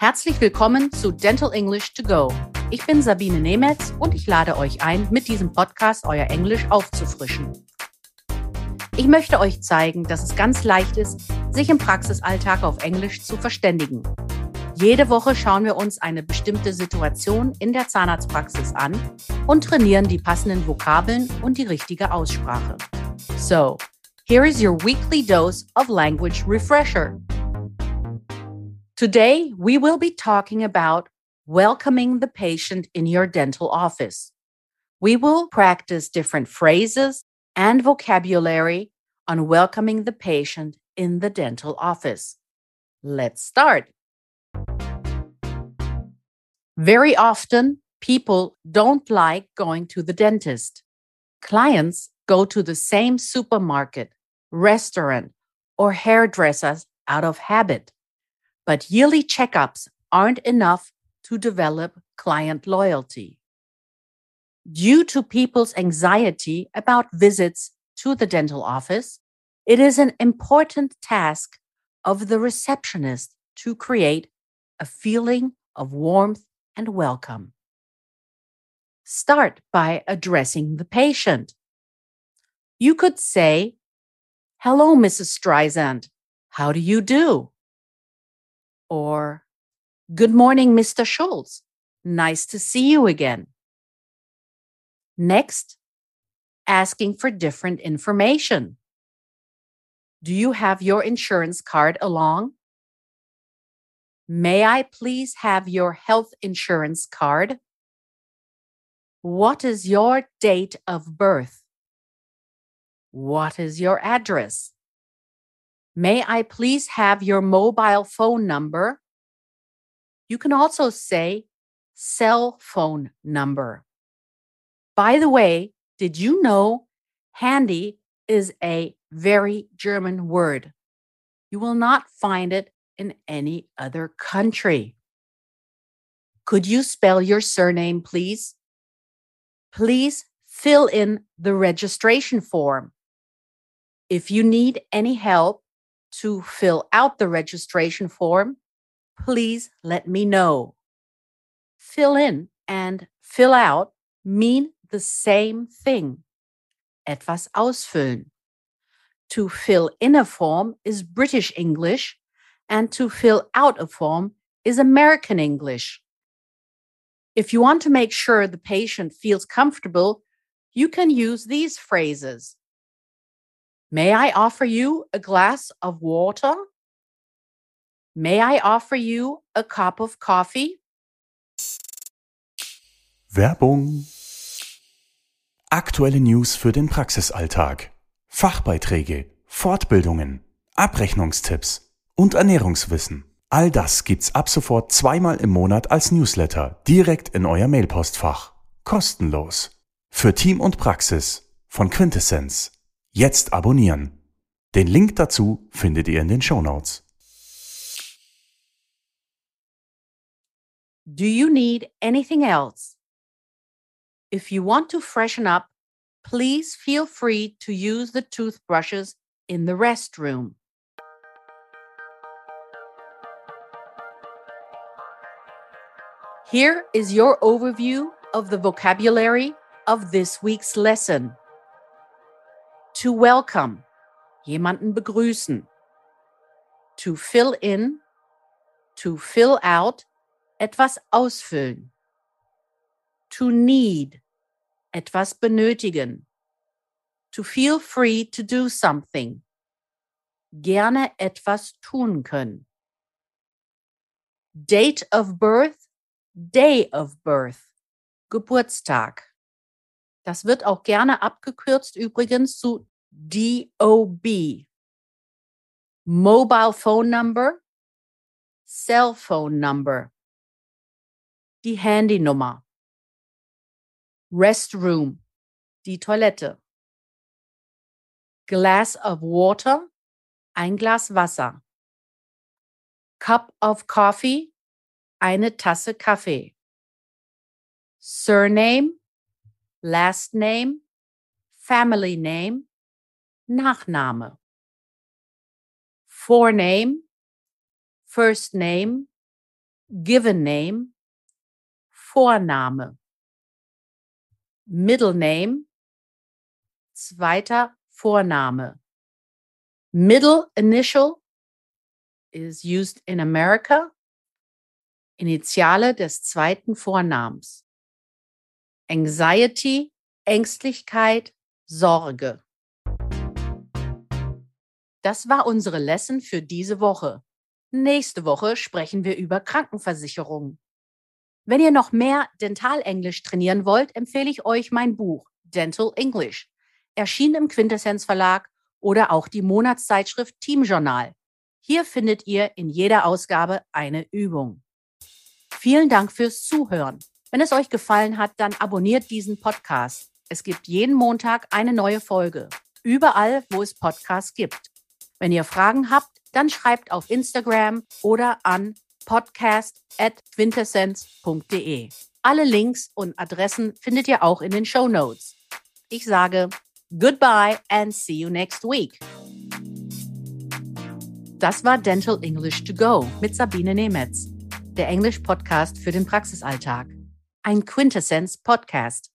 Herzlich willkommen zu Dental English to Go. Ich bin Sabine Nemetz und ich lade euch ein, mit diesem Podcast euer Englisch aufzufrischen. Ich möchte euch zeigen, dass es ganz leicht ist, sich im Praxisalltag auf Englisch zu verständigen. Jede Woche schauen wir uns eine bestimmte Situation in der Zahnarztpraxis an und trainieren die passenden Vokabeln und die richtige Aussprache. So, here is your weekly dose of language refresher. Today, we will be talking about welcoming the patient in your dental office. We will practice different phrases and vocabulary on welcoming the patient in the dental office. Let's start. Very often, people don't like going to the dentist. Clients go to the same supermarket, restaurant, or hairdressers out of habit. But yearly checkups aren't enough to develop client loyalty. Due to people's anxiety about visits to the dental office, it is an important task of the receptionist to create a feeling of warmth and welcome. Start by addressing the patient. You could say, Hello, Mrs. Streisand. How do you do? Or, Good morning, Mr. Schultz. Nice to see you again. Next, asking for different information. Do you have your insurance card along? May I please have your health insurance card? What is your date of birth? What is your address? May I please have your mobile phone number? You can also say cell phone number. By the way, did you know handy is a very German word? You will not find it in any other country. Could you spell your surname, please? Please fill in the registration form. If you need any help, to fill out the registration form, please let me know. Fill in and fill out mean the same thing. Etwas ausfüllen. To fill in a form is British English, and to fill out a form is American English. If you want to make sure the patient feels comfortable, you can use these phrases. May I offer you a glass of water? May I offer you a cup of coffee? Werbung. Aktuelle News für den Praxisalltag. Fachbeiträge, Fortbildungen, Abrechnungstipps und Ernährungswissen. All das gibt's ab sofort zweimal im Monat als Newsletter direkt in euer Mailpostfach. Kostenlos. Für Team und Praxis von Quintessenz. Jetzt abonnieren. Den Link dazu findet ihr in den Show Notes. Do you need anything else? If you want to freshen up, please feel free to use the toothbrushes in the restroom. Here is your overview of the vocabulary of this week's lesson. To welcome, jemanden begrüßen. To fill in, to fill out, etwas ausfüllen. To need, etwas benötigen. To feel free to do something. Gerne etwas tun können. Date of birth, day of birth. Geburtstag. Das wird auch gerne abgekürzt übrigens zu DOB. Mobile Phone Number, Cell Phone Number. Die Handynummer. Restroom, die Toilette. Glass of water, ein Glas Wasser. Cup of coffee, eine Tasse Kaffee. Surname, last name, family name, Nachname. Forename, first name, Given Name, Vorname. Middle Name, zweiter Vorname. Middle initial is used in America. Initiale des zweiten Vornamens. Anxiety, Ängstlichkeit, Sorge. Das war unsere Lesson für diese Woche. Nächste Woche sprechen wir über Krankenversicherung. Wenn ihr noch mehr Dentalenglisch trainieren wollt, empfehle ich euch mein Buch Dental English, erschienen im Quintessenz Verlag oder auch die Monatszeitschrift Team Journal. Hier findet ihr in jeder Ausgabe eine Übung. Vielen Dank fürs Zuhören. Wenn es euch gefallen hat, dann abonniert diesen Podcast. Es gibt jeden Montag eine neue Folge. Überall, wo es Podcasts gibt. Wenn ihr Fragen habt, dann schreibt auf Instagram oder an podcast.quintessenz.de. Alle Links und Adressen findet ihr auch in den Show Notes. Ich sage goodbye and see you next week. Das war Dental English to Go mit Sabine Nemetz, der Englisch-Podcast für den Praxisalltag. Ein Quintessenz-Podcast.